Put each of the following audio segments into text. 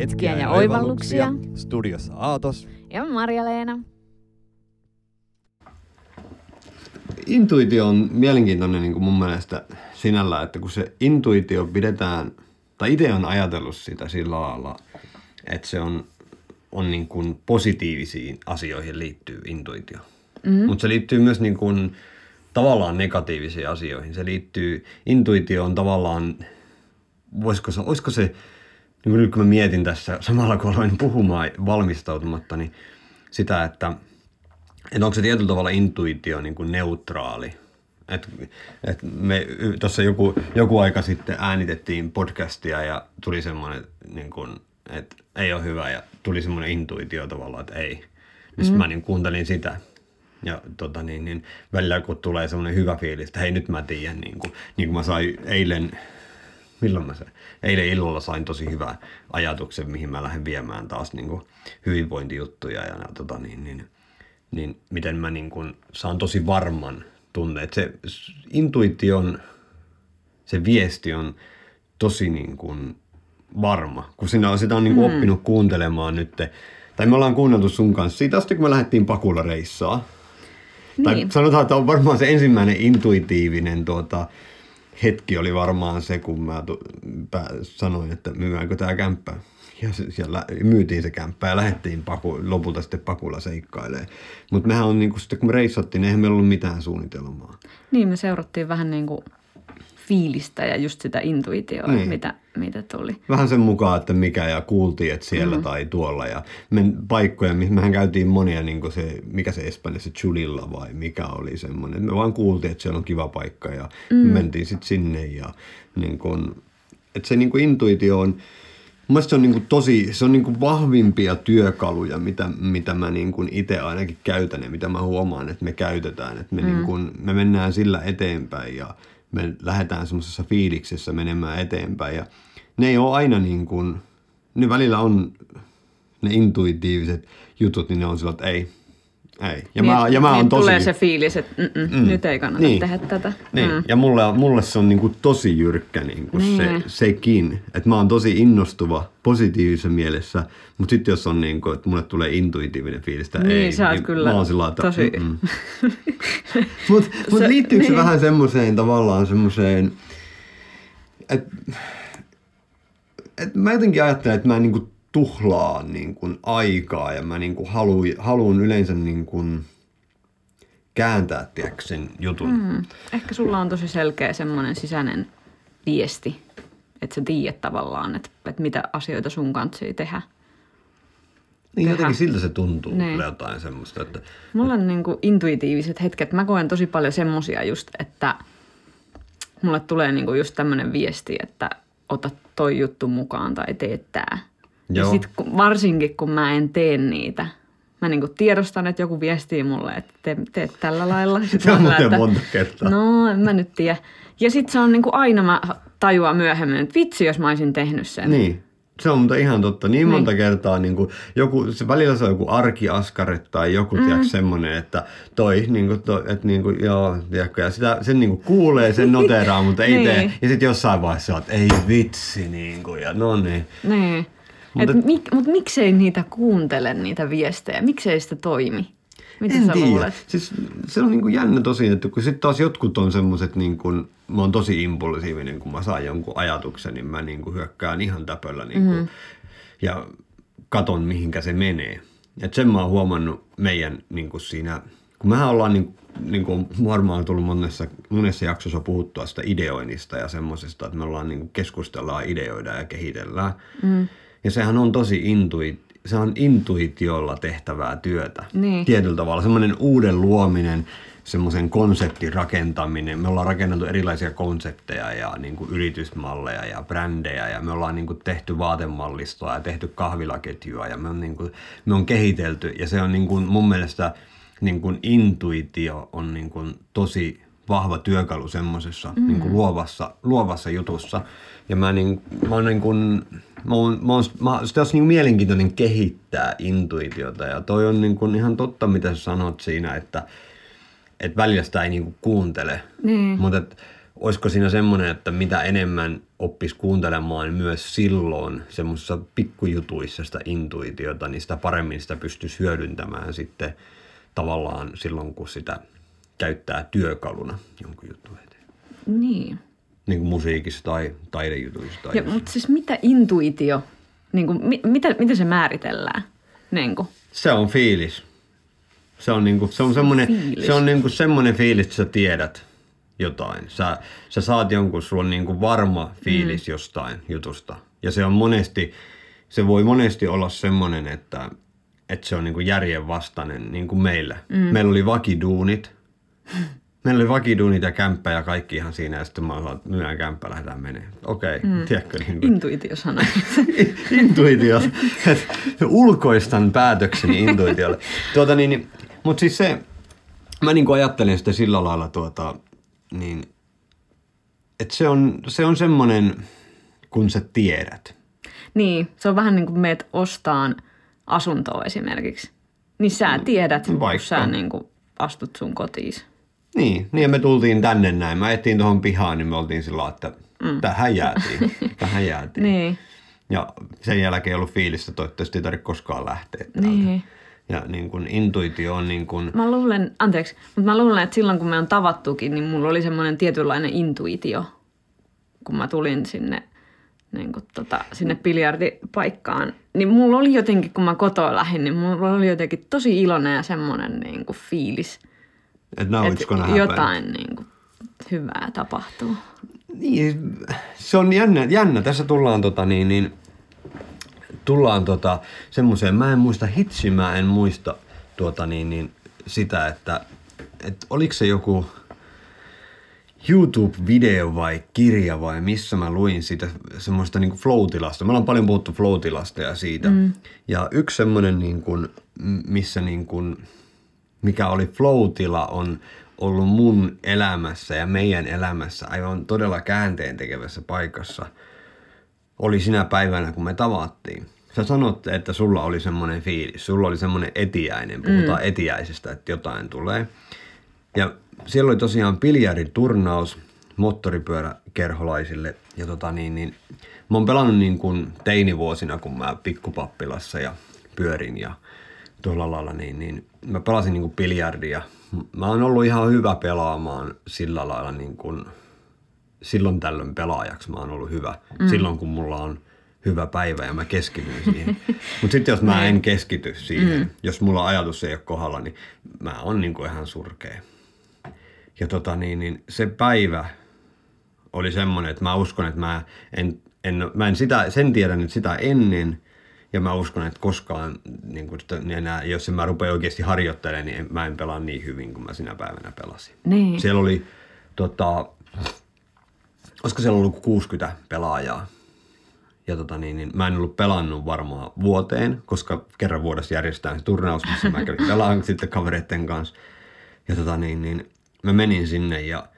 hetkiä ja oivalluksia. Studiossa Aatos. Ja Marja-Leena. Intuitio on mielenkiintoinen niin kuin mun mielestä sinällä, että kun se intuitio pidetään, tai itse on ajatellut sitä sillä lailla, että se on, on niin kuin positiivisiin asioihin liittyy intuitio. Mm-hmm. Mutta se liittyy myös niin kuin tavallaan negatiivisiin asioihin. Se liittyy, intuitio on tavallaan, voisiko se, olisiko se, niin nyt kun mä mietin tässä samalla kun aloin puhumaan valmistautumatta, niin sitä, että, että onko se tietyllä tavalla intuitio niin kuin neutraali. Et, et me tuossa joku, joku aika sitten äänitettiin podcastia ja tuli semmoinen, niin kuin, että ei ole hyvä ja tuli semmoinen intuitio tavallaan, että ei. Niin mm. mä niin kuuntelin sitä ja tota niin, niin välillä kun tulee semmoinen hyvä fiilis, että hei nyt mä tiedän, niin kuin, niin kuin mä sain eilen, milloin mä se, eilen illalla sain tosi hyvän ajatuksen, mihin mä lähden viemään taas niin kuin hyvinvointijuttuja ja tota niin, niin, niin miten mä niin kuin saan tosi varman tunne, että se intuition, se viesti on tosi niin kuin varma, kun sinä, sitä on niin kuin mm. oppinut kuuntelemaan nyt, tai me ollaan kuunneltu sun kanssa. Siitä asti, kun me lähdettiin Pakulla reissaa, niin. Tai sanotaan, että on varmaan se ensimmäinen intuitiivinen tuota, hetki oli varmaan se, kun mä tu- pä- sanoin, että myydäänkö tämä kämppä. Ja siellä myytiin se kämppä ja lähdettiin paku, lopulta sitten pakulla seikkailemaan. Mutta mehän on, niin kuin, sitten kun me reissattiin, niin eihän meillä ollut mitään suunnitelmaa. Niin, me seurattiin vähän niin kuin fiilistä ja just sitä intuitioa, niin. mitä, mitä tuli. Vähän sen mukaan, että mikä ja kuultiin, että siellä mm. tai tuolla. Ja me paikkoja, missä mehän käytiin monia, niin kuin se, mikä se Espanjassa, Chulilla vai mikä oli semmoinen. Me vaan kuultiin, että siellä on kiva paikka ja mm. mentiin sitten sinne. Ja niin kuin, että se niin kuin intuitio on, Mielestäni se on niin kuin tosi, se on niin kuin vahvimpia työkaluja, mitä, mitä mä niin kuin itse ainakin käytän ja mitä mä huomaan, että me käytetään. Että me, mm. niin kuin, me mennään sillä eteenpäin ja me lähdetään semmoisessa fiiliksessä menemään eteenpäin. Ja ne ei ole aina niin kuin, ne välillä on ne intuitiiviset jutut, niin ne on sillä, että ei, ei. Ja niin, mä, ja mä niin tosi... tulee se fiilis, että mm. nyt ei kannata Niin. tehdä tätä. Niin, Mm. ja mulle, mulle se on niinku tosi jyrkkä niinku Niin. se, sekin, että mä oon tosi innostuva positiivisessa mielessä, mutta sitten jos on niinku, että mulle tulee intuitiivinen fiilis, että Niin, ei, sä niin kyllä mä oon sillä lailla, että tosi- Mutta mut Se- liittyykö se niin. vähän semmoiseen tavallaan semmoiseen, että et mä jotenkin ajattelen, että mä niinku tuhlaan niinku aikaa ja mä niinku haluun, haluun yleensä niinku kääntää tiedätkö, sen jutun. Mm. Ehkä sulla on tosi selkeä semmoinen sisäinen viesti, että sä tiedät tavallaan, että, että mitä asioita sun kanssa ei tehdä. Niin tehdä. jotenkin siltä se tuntuu Niin. kyllä jotain semmoista, että Mulla on niin kuin intuitiiviset hetket. Mä koen tosi paljon semmosia just, että mulle tulee niin kuin just tämmöinen viesti, että ota toi juttu mukaan tai tee tää. Ja Joo. sit kun, varsinkin kun mä en tee niitä, mä niin kuin tiedostan, että joku viestii mulle, että te, teet tällä lailla. Sit Se on muuten sillä, monta kertaa. No, en mä nyt tiedä. Ja sit se on niin kuin aina mä tajuan myöhemmin, että vitsi, jos mä olisin tehnyt sen. Niin. Se on mutta ihan totta. Niin Niin. monta kertaa niin kuin joku, se välillä se on joku arkiaskare tai joku, mm. tiedätkö, semmoinen, että toi, niin kuin, toi että niin kuin, joo, tiedätkö, ja sitä, sen niin kuin kuulee, sen noteraa, mutta ei Niin. tee. Ja sitten jossain vaiheessa oot, ei vitsi, niin kuin, ja no niin. Niin. Mutta- mik, mut miksei niitä kuuntele, niitä viestejä? Miksei sitä toimi? Mitä En sä tiedä. luulet? Siis se on niin kuin jännä tosi, että kun sitten taas jotkut on semmoiset, niin kuin, mä oon tosi impulsiivinen, kun mä saan jonkun ajatuksen, niin mä niin kuin hyökkään ihan täpöllä niin kuin, mm. ja katon mihinkä se menee. Et sen mä oon huomannut meidän niin kuin siinä, kun mehän ollaan niin, niin kuin varmaan tullut monessa, monessa jaksossa puhuttua sitä ideoinnista ja semmoisesta, että me ollaan niin kuin keskustellaan, ideoidaan ja kehitellään. Mm. Ja sehän on tosi intuit, se on intuitiolla tehtävää työtä. Niin. Tietyllä tavalla semmoinen uuden luominen, semmoisen konseptin rakentaminen. Me ollaan rakennettu erilaisia konsepteja ja niin kuin yritysmalleja ja brändejä ja me ollaan niin kuin tehty vaatemallistoa ja tehty kahvilaketjua ja me on, niin kuin, me on kehitelty ja se on niin kuin mun mielestä niin kuin intuitio on niin kuin tosi vahva työkalu semmoisessa mm. niin kuin luovassa, luovassa jutussa. Ja mä, niin, mä oon niin kuin, mä oon, mä oon, mä, sitä olisi niin mielenkiintoinen kehittää intuitiota ja toi on niin kuin ihan totta, mitä sä sanot siinä, että et välillä sitä ei niinku kuuntele. Niin. Mutta et olisiko siinä semmoinen, että mitä enemmän oppis kuuntelemaan myös silloin semmoisissa pikkujutuissa sitä intuitiota, niin sitä paremmin sitä pystyisi hyödyntämään sitten tavallaan silloin, kun sitä käyttää työkaluna jonkun jutun eteen. Niin. Niin kuin musiikissa tai taidejutuissa. Tai Ja, mutta siis mitä intuitio, niin kuin, mi, mitä, miten se määritellään? Niin kuin. Se on fiilis. Se on, niinku, se on semmoinen, Fiilis. se on niinku semmoinen fiilis, että sä tiedät jotain. Sä, sä saat jonkun, sulla on niinku varma fiilis mm. jostain jutusta. Ja se on monesti, se voi monesti olla semmoinen, että, että se on niinku järjenvastainen, niin kuin meillä. Mm. Meillä oli vakiduunit. Meillä oli vakiduunit ja kämppä ja kaikki ihan siinä. Ja sitten mä sanoin, että myydään kämppä, lähdetään menemään. Okei, okay, mm. tiedätkö? Niin kuin, Intuitiosana. intuitio. Ulkoistan päätökseni intuitiolle. Tuota, niin, niin, mutta siis se, mä niin ajattelen sitä sillä lailla, tuota, niin, että se on, se on semmoinen, kun sä tiedät. niin, se on vähän niin kuin meet ostaan asuntoa esimerkiksi. Niin sä tiedät, kun Vaikka. sä niin kuin astut sun kotiis. Niin, niin ja me tultiin tänne näin. Mä ettiin tuohon pihaan, niin me oltiin sillä että mm. tähän jäätiin. tähän jäätiin. Niin, Ja sen jälkeen ei ollut fiilistä, toivottavasti ei tarvitse koskaan lähteä täältä. niin. Ja niin kun intuitio on niin kun, Mä luulen, anteeksi, mutta mä luulen, että silloin kun me on tavattukin, niin mulla oli semmoinen tietynlainen intuitio, kun mä tulin sinne, niin kuin tota, sinne biljardipaikkaan. Niin mulla oli jotenkin, kun mä kotoa lähdin, niin mulla oli jotenkin tosi iloinen ja semmoinen niin kuin fiilis, että now it's että gonna happen. jotain niin kuin hyvää tapahtuu. Niin, se on jännä, jännä. Tässä tullaan tota niin, niin tullaan tota semmoiseen, mä en muista hitsi, mä en muista tuota niin, niin sitä, että, että oliko se joku YouTube-video vai kirja vai missä mä luin sitä semmoista niin flow-tilasta. Me ollaan paljon puhuttu flow-tilasta ja siitä. Mm. Ja yksi semmoinen, niin kuin, missä niin kuin, mikä oli flow-tila, on ollut mun elämässä ja meidän elämässä aivan todella käänteen tekevässä paikassa. Oli sinä päivänä, kun me tavattiin. Sä sanot, että sulla oli semmoinen fiilis, sulla oli semmoinen etiäinen, puhutaan mm. etiäisestä, että jotain tulee. Ja siellä oli tosiaan biljarditurnaus moottoripyöräkerholaisille. Ja tota niin, niin mä oon pelannut niin kuin teinivuosina, kun mä pikkupappilassa ja pyörin ja tuolla lailla, niin, niin mä pelasin niin kuin biljardia. Mä oon ollut ihan hyvä pelaamaan sillä lailla niin kuin silloin tällöin pelaajaksi mä oon ollut hyvä. Mm. Silloin kun mulla on hyvä päivä ja mä keskityn siihen. Mutta sitten jos mä en keskity siihen, mm. jos mulla ajatus ei ole kohdalla, niin mä oon niinku ihan surkea. Ja tota niin, niin se päivä oli semmoinen, että mä uskon, että mä en, en, mä en sitä, sen tiedä nyt sitä ennen, ja mä uskon, että koskaan, niin kun enää, jos en mä rupea oikeasti harjoittelemaan, niin en, mä en pelaa niin hyvin kuin mä sinä päivänä pelasin. Niin. Siellä oli, tota, olisiko siellä ollut 60 pelaajaa. Ja tota niin, niin mä en ollut pelannut varmaan vuoteen, koska kerran vuodessa järjestetään se turnaus, missä mä kävin pelaan sitten kavereiden kanssa. Ja tota niin, niin mä menin sinne ja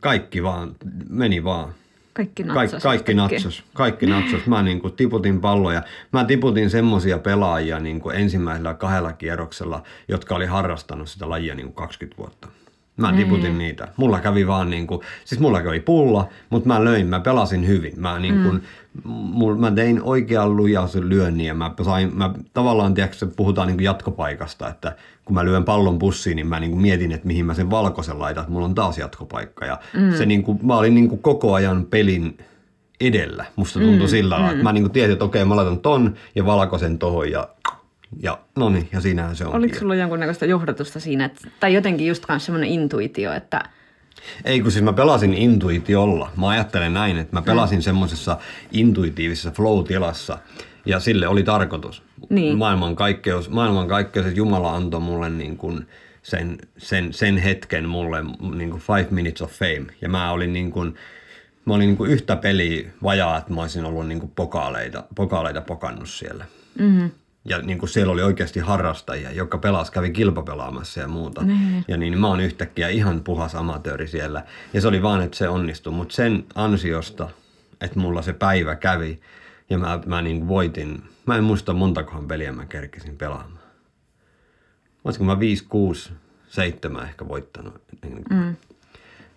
kaikki vaan, meni vaan. Kaikki Kaik, natsas. kaikki yhtäkkiä. natsos, kaikki natsos. Mä niin kuin tiputin palloja. Mä tiputin semmosia pelaajia niin kuin ensimmäisellä kahdella kierroksella, jotka oli harrastanut sitä lajia niin kuin 20 vuotta. Mä tiputin niitä. Mulla kävi vaan niin kuin, siis mulla kävi pulla, mutta mä löin, mä pelasin hyvin. Mä, niin kuin, mul, mä tein oikean lujaisen lyönnin ja mä sain, mä tavallaan, tiedätkö, puhutaan niin kuin jatkopaikasta, että kun mä lyön pallon pussiin, niin mä niin kuin mietin, että mihin mä sen valkoisen laitan, että mulla on taas jatkopaikka. Ja mm. se niin kuin, mä olin niin kuin koko ajan pelin edellä. Musta tuntui mm, sillä lailla, että mä niin kuin tiesin, että okei, mä laitan ton ja valkoisen tohon ja, ja no niin, ja siinähän se on. Oliko sulla jonkunnäköistä johdatusta siinä, että, tai jotenkin just myös semmoinen intuitio, että Ei, kun siis mä pelasin intuitiolla. Mä ajattelen näin, että mä pelasin mm. semmoisessa intuitiivisessa flow-tilassa ja sille oli tarkoitus. Niin. Maailmankaikkeus, maailmankaikkeus, että Jumala antoi mulle niin kuin sen, sen, sen hetken mulle niin kuin five minutes of fame. Ja mä olin niin kuin, mä olin niin kuin yhtä peliä vajaa, että mä olisin ollut niin kuin pokaaleita, pokaaleita pokannut siellä. mm, Ja niin kuin siellä oli oikeasti harrastajia, jotka pelas, kävi kilpapelaamassa ja muuta. Niin. Ja niin mä oon yhtäkkiä ihan puhas amatööri siellä. Ja se oli vaan, että se onnistui. Mutta sen ansiosta, että mulla se päivä kävi ja mä, mä niin voitin, mä en muista montakohan peliä mä kerkesin pelaamaan. Olisiko mä 5, 6, 7 ehkä voittanut. Niin, mm.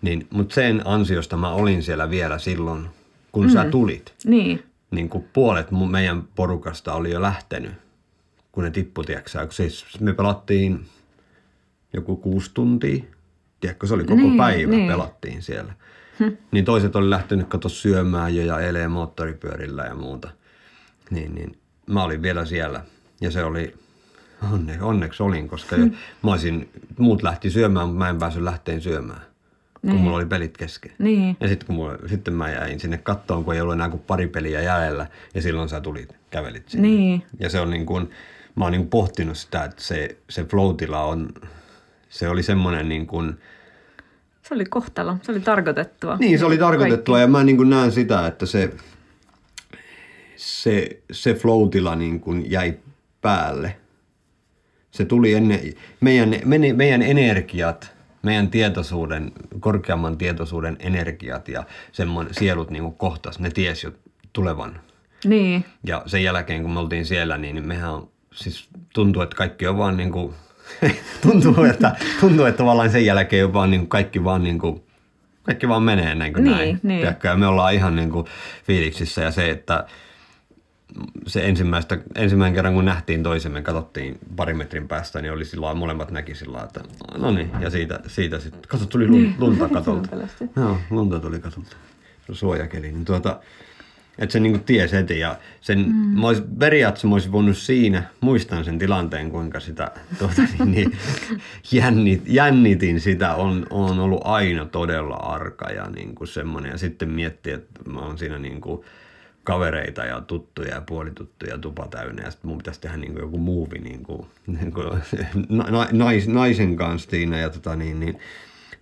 Niin, mutta sen ansiosta mä olin siellä vielä silloin, kun mm. sä tulit. Niin. Niin kuin puolet meidän porukasta oli jo lähtenyt, kun ne tippui, tiedätkö, siis me pelattiin joku kuusi tuntia. Tiedätkö, se oli koko Niin, päivä niin. pelattiin siellä. Hm. Niin toiset oli lähtenyt kato syömään jo ja elee moottoripyörillä ja muuta. Niin, niin mä olin vielä siellä ja se oli, onne, onneksi olin, koska hm. mä olisin, muut lähti syömään, mutta mä en päässyt lähteen syömään. Kun Niin. mulla oli pelit kesken. Niin. Ja sitten kun mulla, sitten mä jäin sinne kattoon, kun ei ollut enää kuin pari peliä jäljellä, ja silloin sä tulit, kävelit sinne. Niin. Ja se on niin kuin, mä oon niin pohtinut sitä, että se, se flow on, se oli semmoinen niin kuin, Se oli kohtalo. Se oli tarkoitettua. niin se oli tarkoitettua, ja mä niin kuin näen sitä, että se, se, se flow niin kuin jäi päälle. Se tuli ennen, meidän, meidän energiat, meidän tietoisuuden, korkeamman tietoisuuden energiat ja semmoinen sielut niin kuin kohtas, ne ties jo tulevan. Niin. Ja sen jälkeen, kun me oltiin siellä, niin mehän on, siis tuntuu, että kaikki on vaan niin kuin, tuntuu, että, tuntuu, että tavallaan sen jälkeen on vaan niin kuin kaikki vaan niin kuin, kaikki vaan menee näin kuin Niin, näin. niin. Tiedätkö? Ja me ollaan ihan niin kuin fiiliksissä ja se, että se ensimmäistä, ensimmäinen kerran, kun nähtiin toisemme, katsottiin pari metrin päästä, niin oli sillä molemmat näki sillä että no niin, ja siitä, siitä sitten, kato, tuli lun, lunta katolta. Joo, lunta tuli katolta. Suojakeli. Niin tuota, että se niinku tiesi heti ja sen, mm. mä olis, periaatteessa mä olisin voinut siinä, muistan sen tilanteen, kuinka sitä tuota, niin, niin, jännit, jännitin sitä, on, on ollut aina todella arka ja niinku semmoinen. Ja sitten miettii, että mä oon siinä niinku kavereita ja tuttuja ja puolituttuja tupa täynnä ja sitten mun pitäisi tehdä niinku joku muuvi niinku, niinku, na, nais, naisen kanssa siinä ja tota niin, niin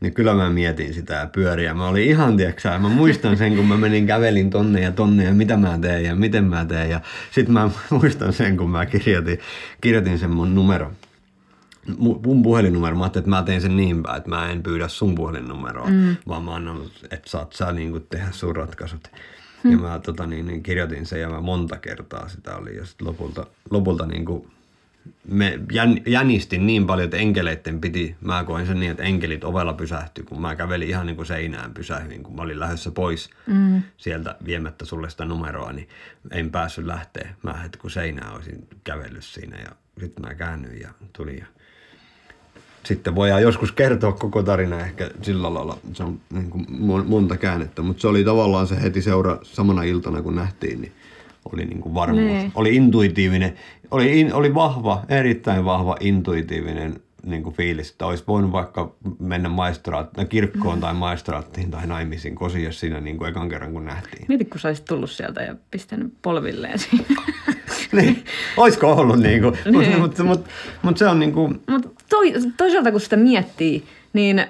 niin kyllä mä mietin sitä ja pyöriä. Mä olin ihan, tiiäksä, mä muistan sen, kun mä menin kävelin tonne ja tonne ja mitä mä teen ja miten mä teen. Ja sit mä muistan sen, kun mä kirjoitin, kirjoitin sen mun numero. Mu- mun puhelinnumero, mä ajattelin, että mä teen sen niin päin, että mä en pyydä sun puhelinnumeroa, mm. vaan mä annan, että saat sä niin tehdä sun ratkaisut. Mm. Ja mä tota, niin, niin, kirjoitin sen ja mä monta kertaa sitä oli ja sit lopulta, lopulta niin kuin, me jän, jänistin niin paljon, että enkeleiden piti, mä koin sen niin, että enkelit ovella pysähtyi, kun mä kävelin ihan niin kuin seinään pysähdyin, kun mä olin lähdössä pois mm. sieltä viemättä sulle sitä numeroa, niin en päässyt lähteä. Mä heti kun seinään olisin kävellyt siinä ja sitten mä käännyin ja tulin. Ja sitten voidaan joskus kertoa koko tarina ehkä sillä lailla, se on niin kuin mon- monta käännettä, mutta se oli tavallaan se heti seura samana iltana kun nähtiin, niin oli niin kuin varmuus. Niin. Oli intuitiivinen, oli, in, oli vahva, erittäin vahva intuitiivinen niin kuin fiilis, että olisi voinut vaikka mennä maistraat, no kirkkoon tai maistraattiin tai naimisiin kosia siinä niin kuin ekan kerran kun nähtiin. Mieti, kun sä olisit tullut sieltä ja pistänyt polvilleen siinä. niin, olisiko ollut niin kuin, Niin. mutta mut, mut, mut se on niin kuin, Mutta toi, toisaalta kun sitä miettii, niin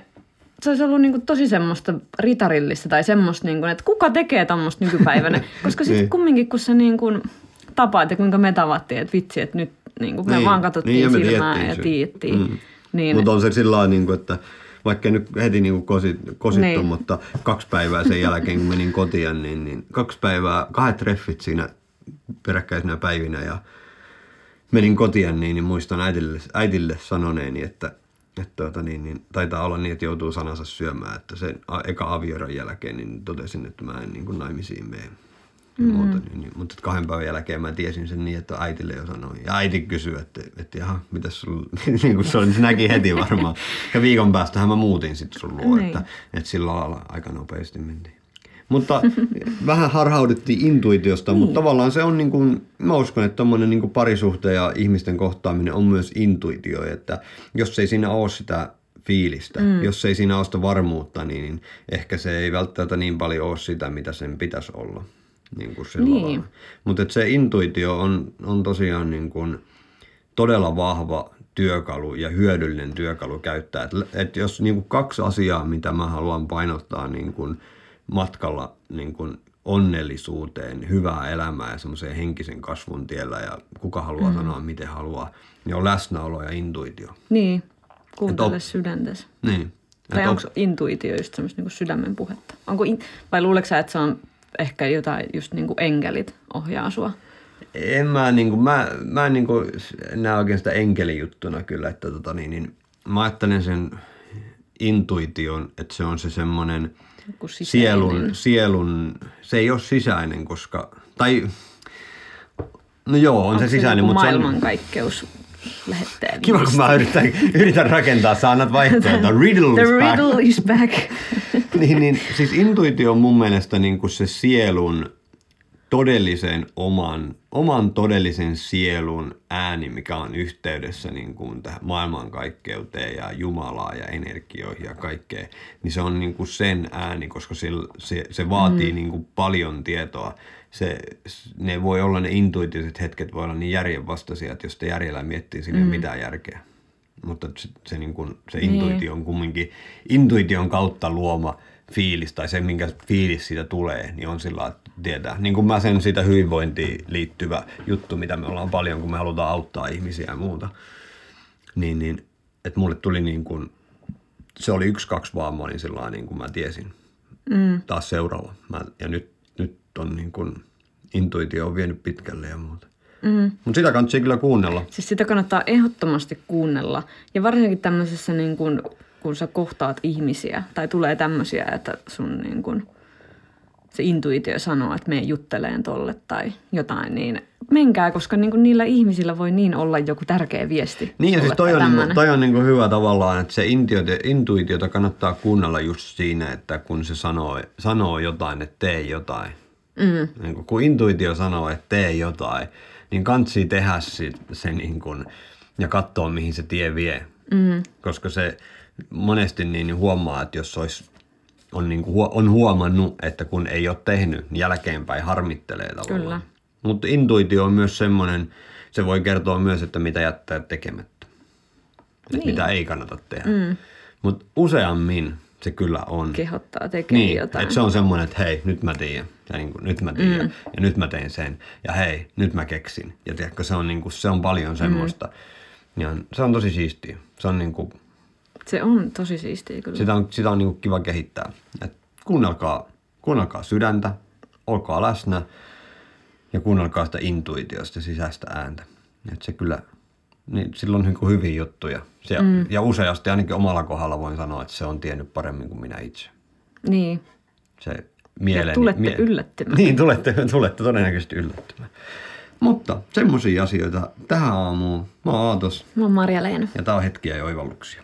se olisi ollut niinku tosi semmoista ritarillista tai semmoista, niinku, että kuka tekee tämmöistä nykypäivänä. Koska sitten Niin. kumminkin, kun sä niinku tapaat ja kuinka me tavattiin, että vitsi, että nyt niinku me Niin. vaan katsottiin Niin, silmään tiedettiin ja se. tiedettiin. Mm. Niin, Mutta on se sillä lailla, niin kuin, että vaikka nyt heti niin kuin kosit, kosittu, Niin. mutta kaksi päivää sen jälkeen, kun menin kotiin, niin, niin kaksi päivää, kahdet treffit siinä peräkkäisinä päivinä ja menin kotiin, niin, niin muistan äitille, äitille sanoneeni, että, että tuota, niin, niin, taitaa olla niin, että joutuu sanansa syömään, että sen a- eka avioeron jälkeen niin totesin, että mä en niin kuin naimisiin mene. Mm. Muuta, niin, niin, mutta kahden päivän jälkeen mä tiesin sen niin, että äitille jo sanoin. Ja äiti kysyi, että, että jaha, mitäs sulla, niin kuin se, oli, se näki heti varmaan. Ja viikon päästähän mä muutin sitten sun luo, Niin. että, että sillä lailla aika nopeasti mentiin. Mutta vähän harhaudettiin intuitiosta, niin. mutta tavallaan se on niin kuin, mä uskon, että tommonen niin kuin parisuhte ja ihmisten kohtaaminen on myös intuitio, että jos ei siinä ole sitä fiilistä, mm. jos ei siinä ole sitä varmuutta, niin ehkä se ei välttämättä niin paljon ole sitä, mitä sen pitäisi olla. Niin kuin Niin. Mutta se intuitio on, on tosiaan niin kuin todella vahva työkalu ja hyödyllinen työkalu käyttää. Et, et jos niin kuin kaksi asiaa, mitä mä haluan painottaa niin kuin matkalla niin kuin onnellisuuteen, hyvää elämää ja semmoiseen henkisen kasvun tiellä ja kuka haluaa mm. sanoa miten haluaa, niin on läsnäolo ja intuitio. niin kuuntele Et sydäntäsi. Niin. Tai Et onko intuitio just semmoista niinku sydämen puhetta? Onko in, vai luuletko sä, että se on ehkä jotain just niinku enkelit ohjaa sua? En mä, niin kuin, mä, mä en niin kuin, näe oikein sitä enkelijuttuna kyllä, että tota, niin, niin, mä ajattelen sen intuition, että se on se semmoinen sielun, sielun, se ei ole sisäinen, koska, tai no joo, on Onko se sisäinen, joku mutta se on, maailmankaikkeus lähettää kiva kun mä yritän, yritän rakentaa, sä annat vaihtoehtoja, riddle The is back. riddle is back. niin, niin, siis intuitio on mun mielestä niin kuin se sielun todellisen oman, oman todellisen sielun ääni, mikä on yhteydessä niin kuin tähän maailmankaikkeuteen ja Jumalaa ja energioihin ja kaikkeen, niin se on niin kuin sen ääni, koska se, se, se vaatii mm. niin kuin paljon tietoa. Se, ne voi olla ne intuitiiviset hetket, voi olla niin järjenvastaisia, että jos sitä järjellä miettii, ei ole mitään järkeä. Mutta se, se, niin kuin, se intuitio on kumminkin intuition kautta luoma fiilis tai se, minkä fiilis siitä tulee, niin on sillä että tietää. Niin kuin mä sen siitä hyvinvointiin liittyvä juttu, mitä me ollaan paljon, kun me halutaan auttaa ihmisiä ja muuta. Niin, niin että mulle tuli niin kuin, se oli yksi, kaksi vaan, mä olin sillä niin kuin mä tiesin. Mm. Taas seuraava. Mä, ja nyt, nyt on niin kuin, intuitio on vienyt pitkälle ja muuta. Mm. Mutta sitä kannattaa kyllä kuunnella. Siis sitä kannattaa ehdottomasti kuunnella. Ja varsinkin tämmöisessä, niin kun, kun sä kohtaat ihmisiä tai tulee tämmöisiä, että sun niin kun, se intuitio sanoo, että mene jutteleen tolle tai jotain, niin menkää, koska niin kun niillä ihmisillä voi niin olla joku tärkeä viesti. Niin ja siis toi on, niinku, tämmönen. toi on niinku hyvä tavallaan, että se intuitio, intuitiota kannattaa kuunnella just siinä, että kun se sanoo, sanoo jotain, että tee jotain. Mm. Niin kun intuitio sanoo, että tee jotain, niin kansi tehdä se, se niin kun, ja katsoa, mihin se tie vie. Mm. Koska se monesti niin huomaa, että jos olisi on, niin kuin, on huomannut, että kun ei ole tehnyt, niin jälkeenpäin harmittelee tavallaan. Kyllä. Mutta intuitio on myös semmoinen, se voi kertoa myös, että mitä jättää tekemättä. Että Niin. mitä ei kannata tehdä. Mm. Mutta useammin se kyllä on. Kehottaa tekemään Niin, jotain. että se on semmoinen, että hei, nyt mä tiedän. Ja niin kuin, nyt mä tiedän. Mm. Ja nyt mä tein sen. Ja hei, nyt mä keksin. Ja tiedätkö, se on, niin kuin, se on paljon semmoista. Mm. Ja se on tosi siistiä. Se on niin kuin, Se on tosi siistiä kyllä. sitä on, sitä on niin kiva kehittää. Et kuunnelkaa, kuunnelkaa sydäntä, olkaa läsnä ja kuunnelkaa sitä intuitiosta, sisäistä ääntä. Et se kyllä, niin silloin on niin hyviä juttuja. Se, mm. Ja useasti ainakin omalla kohdalla voin sanoa, että se on tiennyt paremmin kuin minä itse. Niin. Se mieleni, tulette yllättymään. Niin, tulette, tulette todennäköisesti yllättymään. Mutta semmoisia asioita tähän aamuun. Mä oon Aatos Mä oon Marja-Leena. ja tää on hetkiä ja oivalluksia.